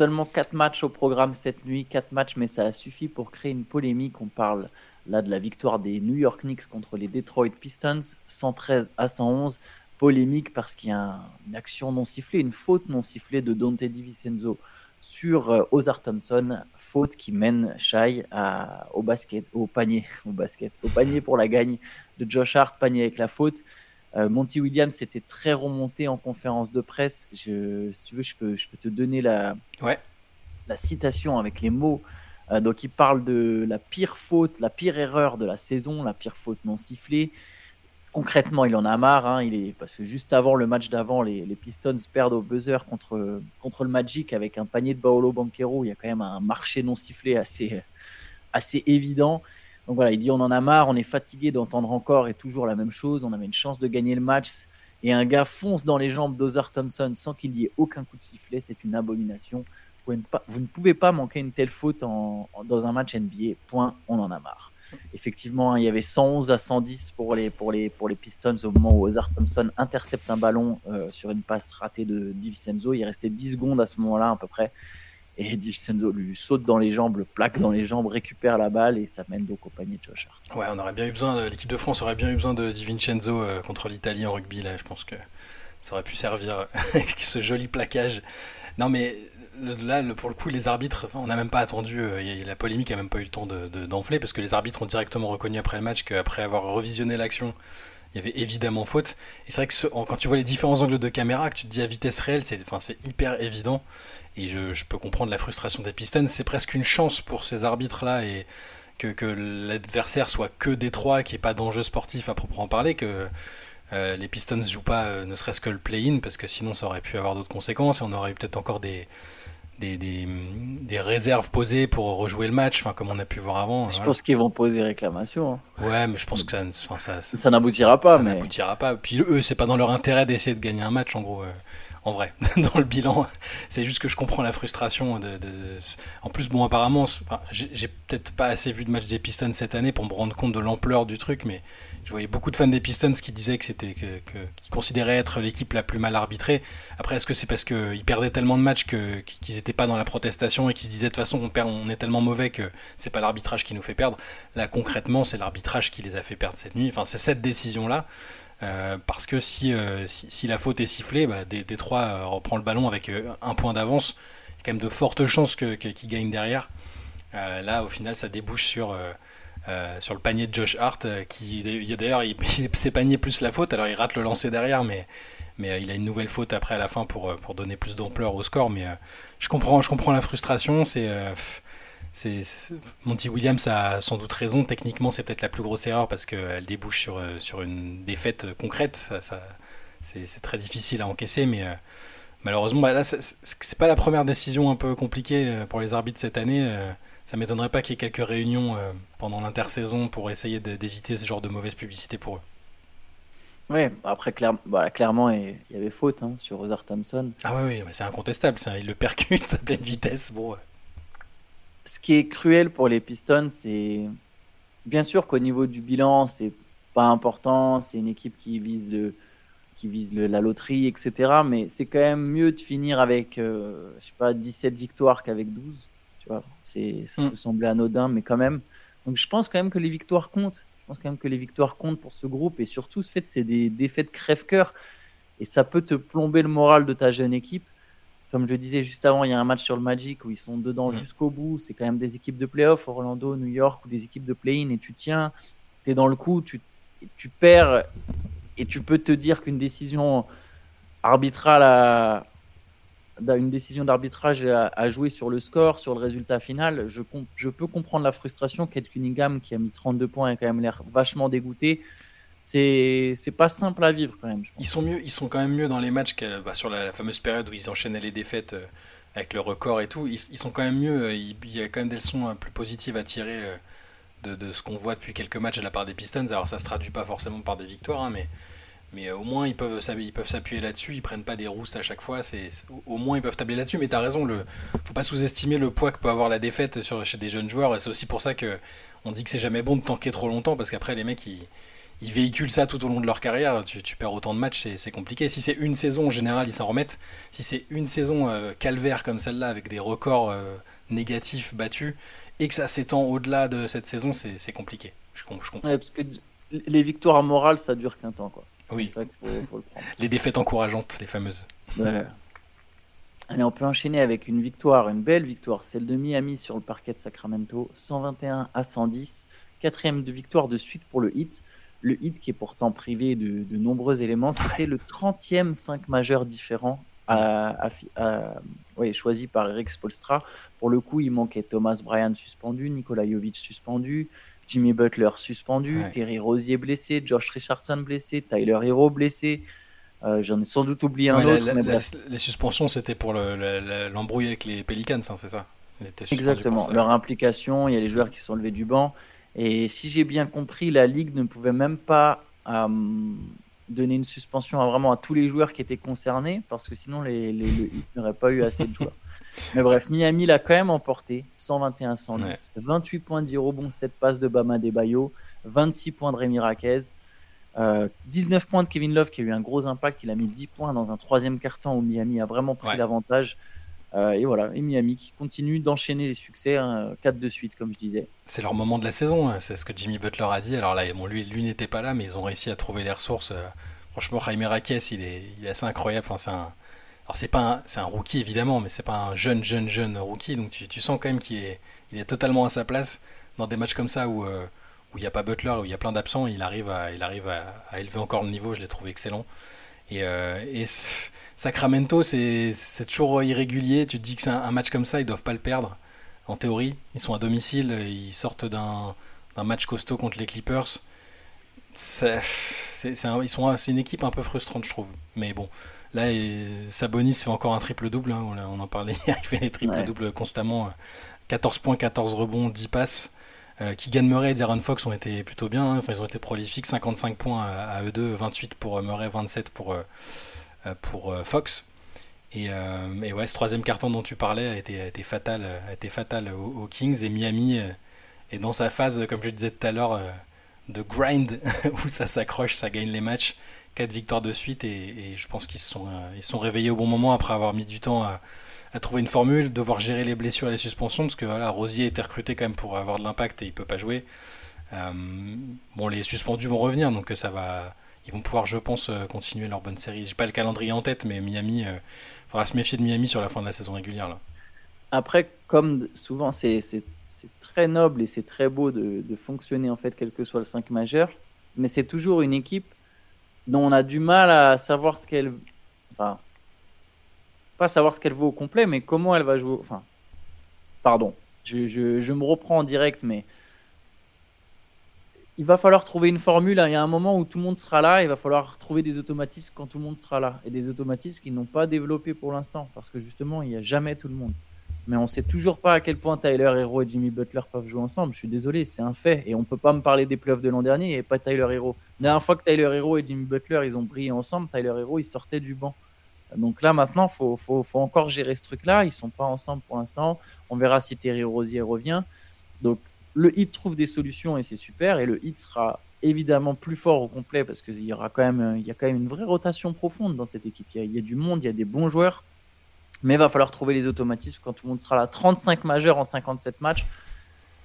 Seulement 4 matchs au programme cette nuit, 4 matchs, mais ça a suffi pour créer une polémique. On parle là de la victoire des New York Knicks contre les Detroit Pistons, 113 à 111. Polémique parce qu'il y a une action non sifflée, une faute non sifflée de Dante DiVincenzo sur euh, Ozar Thompson, faute qui mène Shai au basket, au panier, au basket, au panier pour la gagne de Josh Hart, panier avec la faute. Euh, Monty Williams était très remonté en conférence de presse. Je, si tu veux, je peux, je peux te donner la, la citation avec les mots. Euh, donc, il parle de la pire faute, la pire erreur de la saison, la pire faute non sifflée. Concrètement, il en a marre, hein, il est, parce que juste avant le match d'avant, les, les, Pistons perdent au buzzer contre, contre le Magic avec un panier de Paolo Banquero. Il y a quand même un marché non sifflé assez, assez évident. Donc voilà, il dit on en a marre, on est fatigué d'entendre encore et toujours la même chose. On avait une chance de gagner le match et un gars fonce dans les jambes d'Ozar Thompson sans qu'il y ait aucun coup de sifflet. C'est une abomination. Vous ne, pouvez pas manquer une telle faute dans un match NBA. Point, on en a marre. Effectivement, il y avait 111 à 110 pour les, pour les, pour les Pistons au moment où Ozar Thompson intercepte un ballon euh, sur une passe ratée de DiVincenzo. Il restait 10 secondes à ce moment-là à peu près. Et DiVincenzo lui saute dans les jambes, le plaque dans les jambes, récupère la balle et ça mène donc au panier de Josh. Ouais, on aurait bien eu besoin, l'équipe de France aurait bien eu besoin de DiVincenzo euh, contre l'Italie en rugby. Là, je pense que ça aurait pu servir ce joli plaquage. Non, mais là, pour le coup, les arbitres, on n'a même pas attendu, euh, la polémique n'a même pas eu le temps d'enfler, de, parce que les arbitres ont directement reconnu après le match qu'après avoir revisionné l'action, il y avait évidemment faute. Et c'est vrai que quand tu vois les différents angles de caméra, que tu te dis à vitesse réelle, c'est hyper évident. Et je, peux comprendre la frustration des Pistons. C'est presque une chance pour ces arbitres-là et que, l'adversaire soit que Détroit, qu'il n'y ait pas d'enjeu sportif à proprement parler, que euh, les Pistons ne jouent pas euh, ne serait-ce que le play-in, parce que sinon ça aurait pu avoir d'autres conséquences et on aurait eu peut-être encore des, des, réserves posées pour rejouer le match, enfin, comme on a pu voir avant. Je pense qu'ils vont poser réclamation. Hein. Ouais, mais je pense que ça, ça, ça, n'aboutira pas. Ça n'aboutira pas. Puis eux, c'est pas dans leur intérêt d'essayer de gagner un match, en gros. En vrai, dans le bilan. C'est juste que je comprends la frustration. De, En plus, bon, apparemment, j'ai peut-être pas assez vu de match des Pistons cette année pour me rendre compte de l'ampleur du truc, mais je voyais beaucoup de fans des Pistons qui disaient que c'était que, considéraient être l'équipe la plus mal arbitrée. Après, est-ce que c'est parce qu'ils perdaient tellement de matchs qu'ils n'étaient pas dans la protestation et qu'ils se disaient de toute façon on, perd, on est tellement mauvais que c'est pas l'arbitrage qui nous fait perdre? Là, concrètement, c'est l'arbitrage qui les a fait perdre cette nuit. Enfin, c'est cette décision là. Euh, parce que si, euh, si, la faute est sifflée, bah, Détroit euh, reprend le ballon avec un point d'avance. Il y a quand même de fortes chances qu'il que, gagne derrière. là, au final, ça débouche sur, sur le panier de Josh Hart, qui d'ailleurs, il, s'est panier plus la faute, alors il rate le lancer derrière, mais, mais il a une nouvelle faute après à la fin pour, pour donner plus d'ampleur au score. Mais je, comprends, je comprends la frustration. C'est c'est Monty Williams a sans doute raison. Techniquement, c'est peut-être la plus grosse erreur parce qu'elle débouche sur, euh, sur une défaite concrète. Ça, c'est très difficile à encaisser, mais euh, malheureusement, bah là, c'est pas la première décision un peu compliquée euh, pour les arbitres cette année. ça m'étonnerait pas qu'il y ait quelques réunions pendant l'intersaison pour essayer d'éviter ce genre de mauvaise publicité pour eux. Oui, après, bah, clairement, il y avait faute hein, sur Ozar Thompson. Ah oui, oui c'est incontestable. Il le percute à pleine vitesse. Bon, ce qui est cruel pour les Pistons, c'est bien sûr qu'au niveau du bilan, c'est pas important. C'est une équipe qui vise le, qui vise la loterie, etc. Mais c'est quand même mieux de finir avec, euh, je sais pas, 17 victoires qu'avec 12. Tu vois, c'est, ça mm. peut sembler anodin, mais quand même. Donc je pense quand même que les victoires comptent. Je pense quand même que les victoires comptent pour ce groupe et surtout ce fait, c'est des défaites crève-cœur et ça peut te plomber le moral de ta jeune équipe comme je le disais juste avant, il y a un match sur le Magic où ils sont dedans jusqu'au bout. C'est quand même des équipes de playoff, Orlando, New York, ou des équipes de play-in, et tu tiens, tu es dans le coup, tu, tu perds, et tu peux te dire qu'une décision arbitrale une décision d'arbitrage a, joué sur le score, sur le résultat final. Je, je peux comprendre la frustration. Kate Cunningham, qui a mis 32 points, a quand même l'air vachement dégoûté c'est pas simple à vivre quand même. Ils sont mieux, ils sont quand même mieux dans les matchs bah, sur la, fameuse période où ils enchaînaient les défaites euh, avec le record et tout. Ils, sont quand même mieux. Euh, il, y a quand même des leçons euh, plus positives à tirer de, de, ce qu'on voit depuis quelques matchs de la part des Pistons. Alors ça se traduit pas forcément par des victoires, hein, mais mais au moins ils peuvent s'appuyer là-dessus. Ils prennent pas des roustes à chaque fois. C'est au moins ils peuvent tabler là-dessus. Mais tu as raison. Le faut pas sous-estimer le poids que peut avoir la défaite sur, chez des jeunes joueurs. Et c'est aussi pour ça que on dit que c'est jamais bon de tanker trop longtemps parce qu'après les mecs ils ils véhiculent ça tout au long de leur carrière. Tu, perds autant de matchs, c'est compliqué. Si c'est une saison, en général, ils s'en remettent. Si c'est une saison euh, calvaire comme celle-là, avec des records euh, négatifs battus, et que ça s'étend au-delà de cette saison, c'est compliqué. Je, je comprends. parce que les victoires morales, ça dure qu'un temps. Quoi. Oui. les défaites encourageantes, les fameuses. Allez, on peut enchaîner avec une victoire, une belle victoire, celle de Miami sur le parquet de Sacramento, 121 à 110. Quatrième de victoire de suite pour le hit. Le hit qui est pourtant privé de, nombreux éléments, c'était le 30e 5 majeur différent à, choisi par Eric Spolstra. Pour le coup, il manquait Thomas Bryan suspendu, Nikola Jovic suspendu, Jimmy Butler suspendu, Terry Rosier blessé, Josh Richardson blessé, Tyler Hero blessé. Euh, j'en ai sans doute oublié un autre. les suspensions, c'était pour l'embrouille avec les Pelicans, hein, c'est ça? Exactement. Leur implication, il y a les joueurs qui sont levés du banc. Et si j'ai bien compris, la Ligue ne pouvait même pas euh, donner une suspension à, vraiment à tous les joueurs qui étaient concernés, parce que sinon les, les, le n'aurait pas eu assez de joueurs. Mais bref, Miami l'a quand même emporté, 121-110, 28 points rebonds, 7 passes de Bama Bayo, 26 points de Rémi Raquez, 19 euh, points de Kevin Love qui a eu un gros impact. Il a mis 10 points dans un troisième carton où Miami a vraiment pris l'avantage. Euh, et voilà, et Miami qui continue d'enchaîner les succès, 4 hein, de suite, comme je disais. C'est leur moment de la saison, hein, c'est ce que Jimmy Butler a dit. Alors là, bon, lui, lui n'était pas là, mais ils ont réussi à trouver les ressources. Euh, franchement, Jaime Raquez, il est, il est assez incroyable. Enfin, c'est un, alors c'est pas c'est un rookie évidemment, mais c'est pas un jeune jeune jeune rookie, donc tu, tu sens quand même qu'il est, il est totalement à sa place dans des matchs comme ça où où il n'y a pas Butler, où il y a plein d'absents, il arrive, à, il arrive à, élever encore le niveau, je l'ai trouvé excellent. Et, euh, Sacramento, c'est toujours irrégulier, tu te dis que c'est un, match comme ça, ils doivent pas le perdre, en théorie. Ils sont à domicile, ils sortent d'un match costaud contre les Clippers. C'est une équipe un peu frustrante, je trouve. Mais bon, là, Sabonis fait encore un triple-double, hein, on en parlait hier, il fait des triple-doubles constamment. 14 points, 14 rebonds, 10 passes. Euh, Murray et Darren Fox ont été plutôt bien. Hein. Enfin, ils ont été prolifiques. 55 points à, eux deux, 28 pour Murray, 27 pour, euh, euh, pour Fox. Et, ouais, ce troisième carton dont tu parlais a été, fatal, a été aux, Kings. Et Miami est dans sa phase, comme je le disais tout à l'heure, de grind, où ça s'accroche, ça gagne les matchs. 4 victoires de suite. Et, je pense qu'ils se sont, sont réveillés au bon moment après avoir mis du temps à à trouver une formule, devoir gérer les blessures et les suspensions, parce que voilà, Rosier était recruté quand même pour avoir de l'impact et il peut pas jouer. Euh, bon, les suspendus vont revenir, donc ça va, ils vont pouvoir, je pense, euh, continuer leur bonne série. J'ai pas le calendrier en tête, mais Miami, il euh, faudra se méfier de Miami sur la fin de la saison régulière là. Après, comme souvent, c'est très noble et c'est très beau de, de, fonctionner en fait, quel que soit le 5 majeur, mais c'est toujours une équipe dont on a du mal à savoir ce qu'elle, enfin, pas savoir ce qu'elle vaut au complet, mais comment elle va jouer. Enfin, pardon, je, me reprends en direct, mais il va falloir trouver une formule. Hein. Il y a un moment où tout le monde sera là, il va falloir trouver des automatismes quand tout le monde sera là. Et des automatismes qui n'ont pas développé pour l'instant, parce que justement, il n'y a jamais tout le monde. Mais on sait toujours pas à quel point Tyler Hero et Jimmy Butler peuvent jouer ensemble. Je suis désolé, c'est un fait. Et on peut pas me parler des playoffs de l'an dernier et pas Tyler Hero. La dernière fois que Tyler Hero et Jimmy Butler ils ont brillé ensemble, Tyler Hero il sortait du banc. Donc là, maintenant, il faut, encore gérer ce truc-là. Ils sont pas ensemble pour l'instant. On verra si Terry Rosier revient. Donc le hit trouve des solutions et c'est super. Et le hit sera évidemment plus fort au complet parce qu'il y aura quand même, il y a quand même une vraie rotation profonde dans cette équipe. Il y, a, du monde, il y a des bons joueurs. Mais il va falloir trouver les automatismes quand tout le monde sera là. 35 majeurs en 57 matchs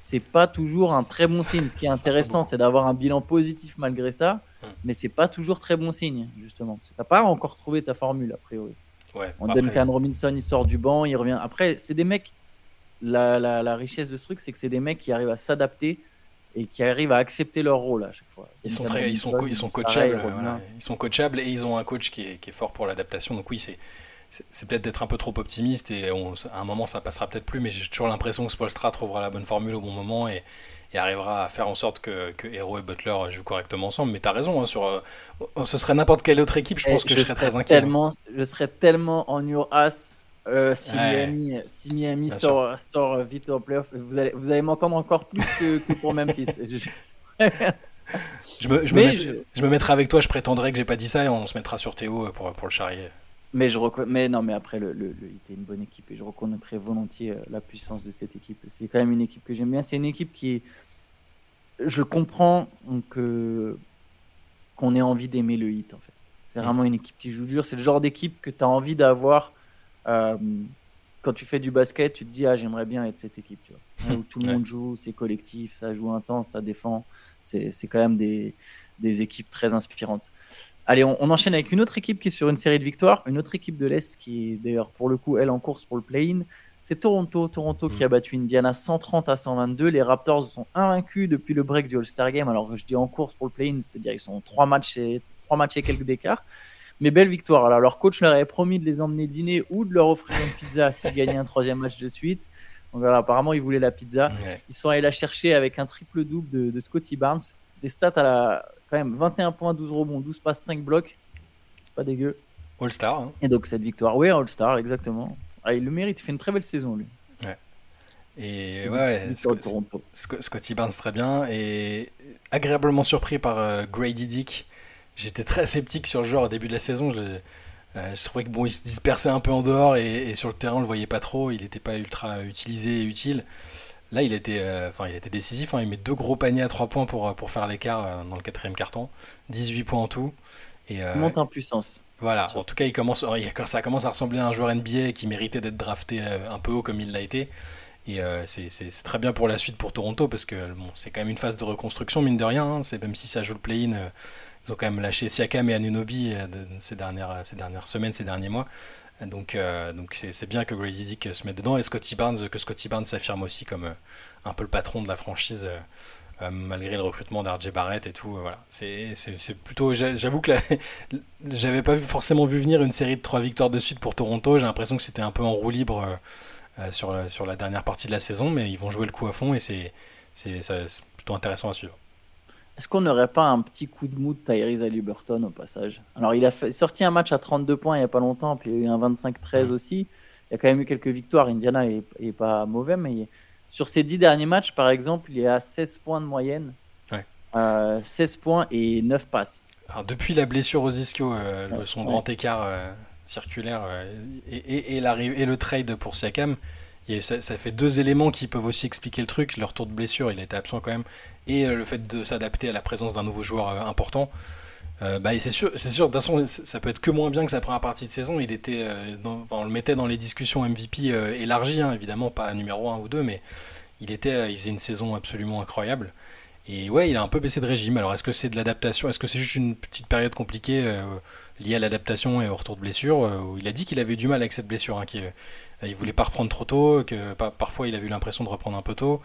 c'est pas toujours un très bon signe. Ce qui est intéressant, c'est d'avoir un bilan positif malgré ça, hmm. mais c'est pas toujours très bon signe, justement. Tu n'as pas encore trouvé ta formule, a priori. Ouais, Duncan Robinson, il sort du banc, il revient. Après, c'est des mecs. La, la, richesse de ce truc, c'est que c'est des mecs qui arrivent à s'adapter et qui arrivent à accepter leur rôle à chaque fois. Ils sont, très, ils sont, ils sont coachables, ils sont coachables et ils ont un coach qui est, qui est fort pour l'adaptation. Donc oui, c'est c'est peut-être d'être un peu trop optimiste et à un moment ça passera peut-être plus, mais j'ai toujours l'impression que Spolstra trouvera la bonne formule au bon moment et, arrivera à faire en sorte que, que Hero et Butler jouent correctement ensemble. Mais tu as raison, hein, sur, euh, ce serait n'importe quelle autre équipe, je pense que je, serais très inquiet. Tellement, je serais tellement en your ass euh, si, Miami, si Miami sort, sort, vite en playoff. Vous allez, vous allez m'entendre encore plus que, pour Memphis. je, me, je, me je... me, mettrai avec toi, je prétendrai que j'ai pas dit ça et on se mettra sur Théo pour, pour le charrier. Mais, je mais non, mais après, le, le, était une bonne équipe et je reconnaîtrais volontiers euh, la puissance de cette équipe. C'est quand même une équipe que j'aime bien. C'est une équipe qui Je comprends que qu'on ait envie d'aimer le hit en fait. C'est vraiment une équipe qui joue dur. C'est le genre d'équipe que tu as envie d'avoir. Euh, quand tu fais du basket, tu te dis ah j'aimerais bien être cette équipe, tu vois, où tout le monde joue, c'est collectif, ça joue intense, ça défend. C'est quand même des, des, équipes très inspirantes. Allez, on, enchaîne avec une autre équipe qui est sur une série de victoires, une autre équipe de l'Est qui est d'ailleurs pour le coup elle en course pour le play-in. C'est Toronto, Toronto qui a mm. battu Indiana 130 à 122. Les Raptors sont invaincus depuis le break du All-Star Game. Alors je dis en course pour le play-in, c'est-à-dire ils sont trois matchs et trois matchs et quelques d'écart. Mais belle victoire. Alors leur coach leur avait promis de les emmener dîner ou de leur offrir une pizza s'ils gagnaient un troisième match de suite. Donc voilà, apparemment ils voulaient la pizza. Ils sont allés la chercher avec un triple double de, de Scotty Barnes. Des stats à la quand même 21 points, 12 rebonds, 12 passes, 5 blocs. C'est pas dégueu. All-Star. Hein. Et donc cette victoire, oui, All-Star, exactement. Ah, il le mérite, il fait une très belle saison, lui. Ouais. Et ouais, Scotty Barnes très bien. Et agréablement surpris par euh, Grady Dick. J'étais très sceptique sur le joueur au début de la saison. Je, euh, je trouvais que bon, il se dispersait un peu en dehors et, sur le terrain, on le voyait pas trop. Il n'était pas ultra utilisé et utile. Là, il était, euh, enfin, il était décisif. Hein. Il met deux gros paniers à 3 points pour, pour faire l'écart dans le quatrième carton. 18 points en tout. Et, il monte en puissance. Voilà, en tout cas, il commence, ça commence à ressembler à un joueur NBA qui méritait d'être drafté euh, un peu haut comme il l'a été. Et euh, c'est très bien pour la suite pour Toronto parce que bon, c'est quand même une phase de reconstruction, mine de rien. Hein. c'est même si ça joue le play-in, euh, ils ont quand même lâché Siakam et Anunobi ces, dernières, ces dernières semaines, ces derniers mois. Donc donc c'est bien que Grady Dick se mette dedans et Scotty Barnes, que Scotty Barnes s'affirme aussi comme un peu le patron de la franchise euh, malgré le recrutement d'RJ Barrett et tout. Euh, voilà. C'est plutôt. J'avoue que j'avais pas forcément vu venir une série de trois victoires de suite pour Toronto. J'ai l'impression que c'était un peu en roue libre euh, sur, sur la dernière partie de la saison, mais ils vont jouer le coup à fond et c'est plutôt intéressant à suivre. Est-ce qu'on n'aurait pas un petit coup de mou de Tyrese Haliburton au passage? Alors, il a fait, sorti un match à 32 points il n'y a pas longtemps, puis il y a eu un 25-13 aussi. Il y a quand même eu quelques victoires. Indiana est, pas mauvais, mais sur ces dix derniers matchs, par exemple, il est à 16 points de moyenne. 16 euh, points et 9 passes. Alors, depuis la blessure aux ischios, euh, son grand écart euh, circulaire et, et, et, le trade pour Siakam, ça, ça, fait deux éléments qui peuvent aussi expliquer le truc. Le retour de blessure, il était absent quand même, et le fait de s'adapter à la présence d'un nouveau joueur important. Euh, bah, c'est sûr, c'est sûr. De toute façon, ça peut être que moins bien que sa première partie de saison. Il était, euh, on le mettait dans les discussions MVP euh, élargies, hein, évidemment pas numéro 1 ou 2, mais il était, il faisait une saison absolument incroyable. Et ouais, il a un peu baissé de régime. Alors, est-ce que c'est de l'adaptation? Est-ce que c'est juste une petite période compliquée liée à l'adaptation et au retour de blessure Il a dit qu'il avait du mal avec cette blessure, hein, qu'il il voulait pas reprendre trop tôt, que parfois il a eu l'impression de reprendre un peu tôt.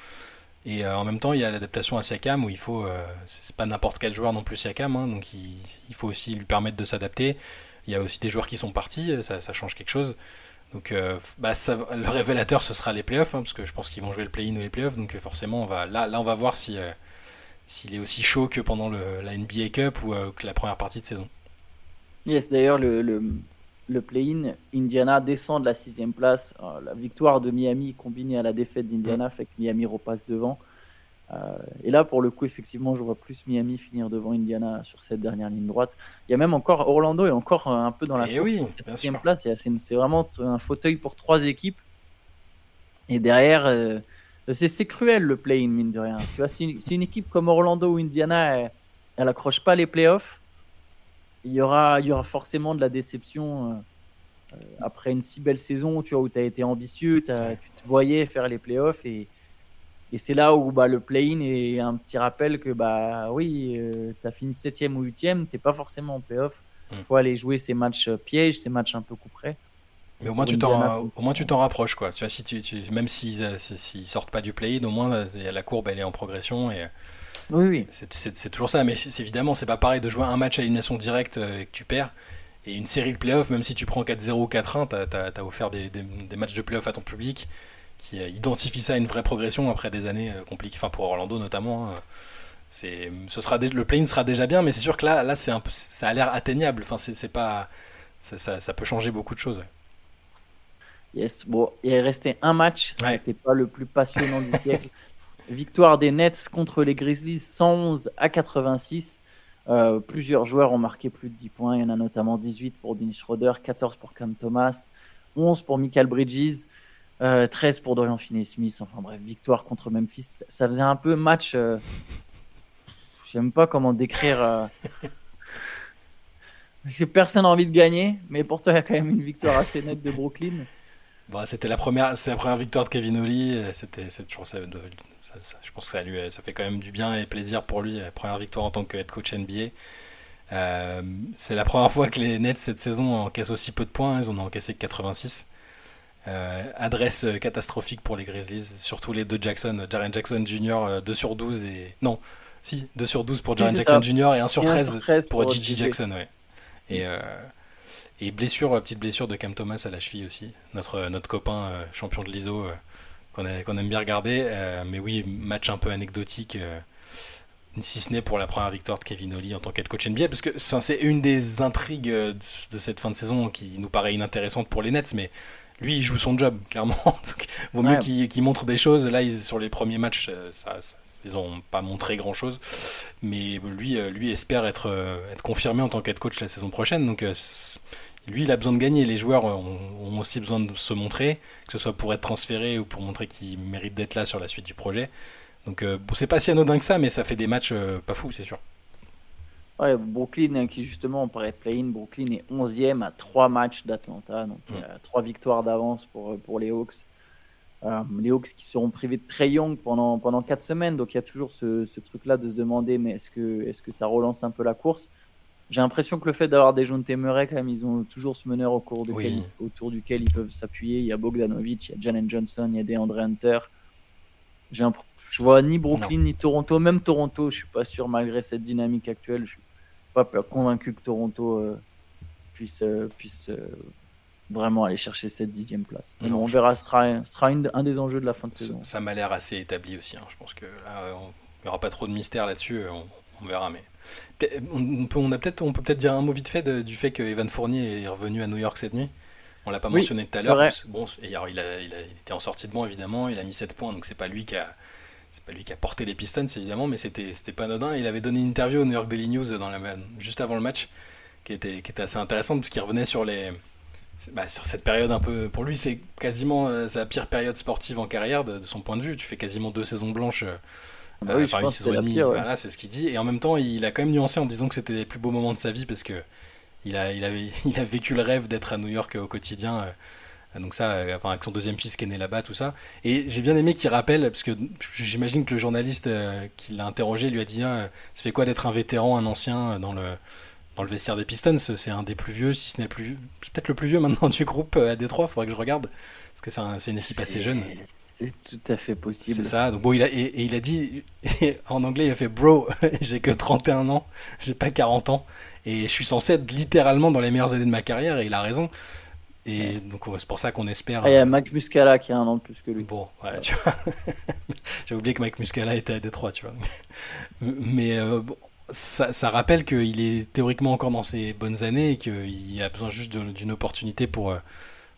Et euh, en même temps, il y a l'adaptation à Siakam où il faut, euh, c'est pas n'importe quel joueur non plus Siakam, hein, donc il, faut aussi lui permettre de s'adapter. Il y a aussi des joueurs qui sont partis, ça, change quelque chose. Donc euh, bah, le révélateur ce sera les playoffs, hein, parce que je pense qu'ils vont jouer le play-in ou les playoffs, donc forcément on va, là on va voir si, s'il est aussi chaud que pendant le, la NBA Cup ou que la première partie de saison. Yes, d'ailleurs le, le, le play-in, Indiana descend de la sixième place. Euh, la victoire de Miami combinée à la défaite d'Indiana fait que Miami repasse devant. Euh, et là, pour le coup, effectivement, je vois plus Miami finir devant Indiana sur cette dernière ligne droite. Il y a même encore Orlando est encore un peu dans la eh sixième place. C'est vraiment un fauteuil pour trois équipes. Et derrière, euh, c'est cruel le play-in, mine de rien. Tu vois, si, une équipe comme Orlando ou Indiana, elle, elle accroche pas les playoffs, il y aura, il y aura forcément de la déception euh, euh, après une si belle saison tu vois, où tu as été ambitieux, tu te voyais faire les playoffs et, et c'est là où bah, le play-in est un petit rappel que bah oui, euh, tu as fini 7 ou 8 tu n'es pas forcément en playoff. Il mm. faut aller jouer ces matchs pièges, ces matchs un peu coup près. Mais au moins, tu t'en, au moins tu t'en rapproches. Quoi. Tu vois, si tu, même s'ils ne sortent pas du play-in, au moins la courbe elle est en progression. Et, oui, oui. C'est toujours ça, mais évidemment, c'est pas pareil de jouer un match à élimination directe euh, et que tu perds. Et une série de playoffs, même si tu prends 4-0 ou 4-1, tu as, offert des, des, matchs de playoffs à ton public qui euh, identifie ça à une vraie progression après des années euh, compliquées, enfin pour Orlando notamment. Hein. c'est, ce sera le play sera déjà bien, mais c'est sûr que là, là c'est ça a l'air atteignable. Enfin, c'est, pas, ça, ça, peut changer beaucoup de choses. Yes, bon, il est resté un match, c'était pas le plus passionnant du siècle. Victoire des Nets contre les Grizzlies 111 à 86. Euh, plusieurs joueurs ont marqué plus de 10 points. Il y en a notamment 18 pour Dennis Schroeder, 14 pour Cam Thomas, 11 pour Michael Bridges, 13 euh, pour Dorian Finney-Smith. Enfin bref, victoire contre Memphis. Ça faisait un peu match. Euh... J'aime pas comment décrire. Personne n'a envie de gagner, mais pourtant il y a quand même une victoire assez nette de Brooklyn. Bon, c'était la première, c'est la première victoire de Kevin Oli. C'était, toujours ça, je pense que ça lui, ça fait quand même du bien et plaisir pour lui. Première victoire en tant que head coach NBA. Euh, c'est la première fois que les Nets cette saison encaissent aussi peu de points. Ils en ont encaissé que 86. Euh, adresse catastrophique pour les Grizzlies, surtout les deux Jackson, Jaren Jackson Jr. 2 sur 12 et non, si 2 sur 12 pour Jaren Jackson Jr. et 1 sur 13, pour, Gigi Jackson, ouais. Et, euh, et blessure, petite blessure de Cam Thomas à la cheville aussi, notre, notre copain champion de l'ISO qu'on aime bien regarder. mais oui, match un peu anecdotique si ce n'est pour la première victoire de Kevin Oli en tant qu'head coach NBA, parce que c'est une des intrigues de cette fin de saison qui nous paraît inintéressante pour les Nets, mais lui, il joue son job, clairement. Donc, vaut mieux qu'il montre des choses. Là, sur les premiers matchs, euh, ça, ils n'ont pas montré grand-chose, mais lui, euh, lui espère être, euh, être confirmé en tant qu'head coach la saison prochaine. Donc, lui, il a besoin de gagner. Les joueurs ont, aussi besoin de se montrer, que ce soit pour être transféré ou pour montrer qu'ils méritent d'être là sur la suite du projet. Donc euh, bon, c'est pas si anodin que ça, mais ça fait des matchs euh, pas fous, c'est sûr. Ouais, Brooklyn, hein, qui justement, on pourrait être play-in, Brooklyn est 11e à 3 matchs d'Atlanta, donc mm. a 3 victoires d'avance pour, pour les Hawks. Euh, les Hawks qui seront privés de Trey Young pendant, pendant 4 semaines, donc il y a toujours ce, ce truc-là de se demander, mais est-ce que, est que ça relance un peu la course? J'ai l'impression que le fait d'avoir des jeunes Murray, quand même, ils ont toujours ce meneur au cours de autour duquel ils peuvent s'appuyer. Il y a Bogdanovic, il y a Jalen Johnson, il y a DeAndre Hunter. J'ai l'impression je vois ni Brooklyn ni Toronto, même Toronto, je suis pas sûr malgré cette dynamique actuelle, je suis pas convaincu que Toronto euh, puisse, euh, puisse euh, vraiment aller chercher cette dixième place. on verra, ce sera, sera un des enjeux de la fin de saison. Ça, m'a l'air assez établi aussi. Hein. Je pense que là, on n'y aura pas trop de mystère là-dessus. On, verra, mais on peut, on a peut-être, on peut peut-être dire un mot vite fait du fait que Evan Fournier est revenu à New York cette nuit. On l'a pas mentionné tout à l'heure. Bon, il, a, il, était en sortie de banc évidemment. Il a mis 7 points, donc c'est pas lui qui a c'est pas lui qui a porté les Pistons évidemment, mais c'était pas anodin. Il avait donné une interview au New York Daily News dans la, juste avant le match, qui était, qui était assez intéressante parce qu'il revenait sur les bah, sur cette période un peu. Pour lui, c'est quasiment euh, sa pire période sportive en carrière de, son point de vue. Tu fais quasiment deux saisons blanches. Euh, bah oui, une saison et demie, voilà, c'est ce qu'il dit. Et en même temps, il a quand même nuancé en disant que c'était les plus beaux moments de sa vie parce que il a, il avait, il a vécu le rêve d'être à New York au quotidien. Euh, donc ça, euh, enfin, avec son deuxième fils qui est né là-bas, tout ça. Et j'ai bien aimé qu'il rappelle, parce que j'imagine que le journaliste euh, qui l'a interrogé lui a dit ah, ça fait quoi d'être un vétéran, un ancien dans le, dans le vestiaire des Pistons? C'est un des plus vieux, si ce n'est plus peut-être le plus vieux maintenant du groupe euh, à Détroit, il faudrait que je regarde, parce que c'est une équipe assez jeune. C'est tout à fait possible. C'est ça. Donc bon, il a, et, il a dit, en anglais, il a fait Bro, j'ai que 31 ans, j'ai pas 40 ans, et je suis censé être littéralement dans les meilleures années de ma carrière, et il a raison. Et donc c'est pour ça qu'on espère. Ah, il y a Mac Muscala qui a un an de plus que lui. Bon, voilà, tu vois. J'ai oublié que Mac Muscala était à Détroit, tu vois. Mais euh, ça, ça, rappelle qu'il est théoriquement encore dans ses bonnes années et qu'il a besoin juste d'une opportunité pour, euh,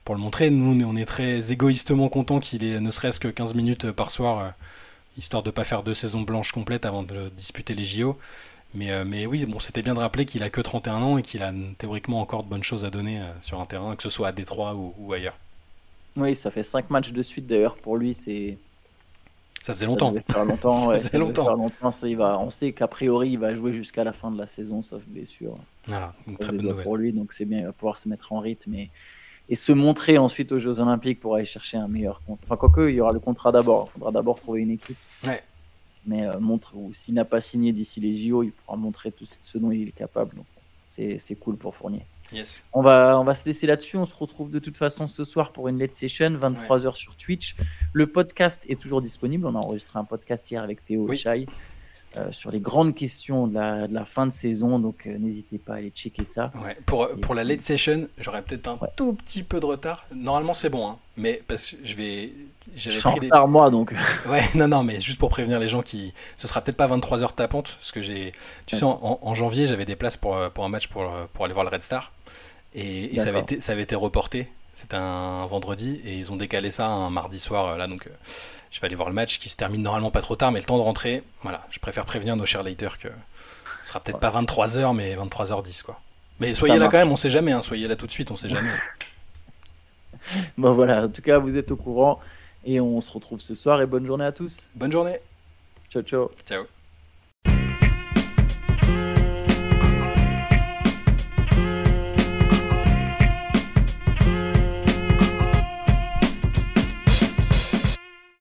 pour le montrer. Nous, on est très égoïstement contents qu'il ait ne serait-ce que 15 minutes par soir, euh, histoire de ne pas faire deux saisons blanches complètes avant de disputer les JO. Mais, euh, mais oui, bon, c'était bien de rappeler qu'il a que 31 ans et qu'il a théoriquement encore de bonnes choses à donner euh, sur un terrain, que ce soit à Détroit ou, ailleurs. Oui, ça fait 5 matchs de suite d'ailleurs pour lui, c'est. Ça faisait longtemps. Ça, faire longtemps, ça faisait longtemps. longtemps il va, on sait qu'a priori, il va jouer jusqu'à la fin de la saison, sauf blessure. Voilà, une très bonne nouvelle. Pour lui, donc c'est bien, il va pouvoir se mettre en rythme et, et se montrer ensuite aux Jeux Olympiques pour aller chercher un meilleur compte. Enfin, quoique, il y aura le contrat d'abord. Il faudra d'abord trouver une équipe. Ouais mais euh, montre, ou s'il n'a pas signé d'ici les JO, il pourra montrer tout ce dont il est capable. Donc, c'est cool pour Fournier. Yes. On, va, on va se laisser là-dessus. On se retrouve de toute façon ce soir pour une late session, 23h sur Twitch. Le podcast est toujours disponible. On a enregistré un podcast hier avec Théo oui. Chai. Euh, sur les grandes questions de la, fin de saison. Donc euh, n'hésitez pas à aller checker ça. Ouais. Pour, pour la late session, j'aurais peut-être un tout petit peu de retard. Normalement, c'est bon, hein. mais parce que je vais. J'avais pris des... retard moi donc. ouais, non, non, mais juste pour prévenir les gens qui. Ce sera peut-être pas 23 heures tapante, parce que j'ai. Tu sais, en, janvier, j'avais des places pour, pour un match pour, pour aller voir le Red Star. Et, et ça, avait été, ça avait été reporté. C'était un vendredi et ils ont décalé ça un mardi soir euh, là donc je vais aller voir le match qui se termine normalement pas trop tard, mais le temps de rentrer, voilà, je préfère prévenir nos chers laters que ce sera peut-être pas 23h, mais 23h10, quoi. Mais soyez là quand même, on sait jamais, hein, soyez là tout de suite, on sait jamais. bon voilà, en tout cas, vous êtes au courant et on se retrouve ce soir et bonne journée à tous. Bonne journée. Ciao, ciao. Ciao.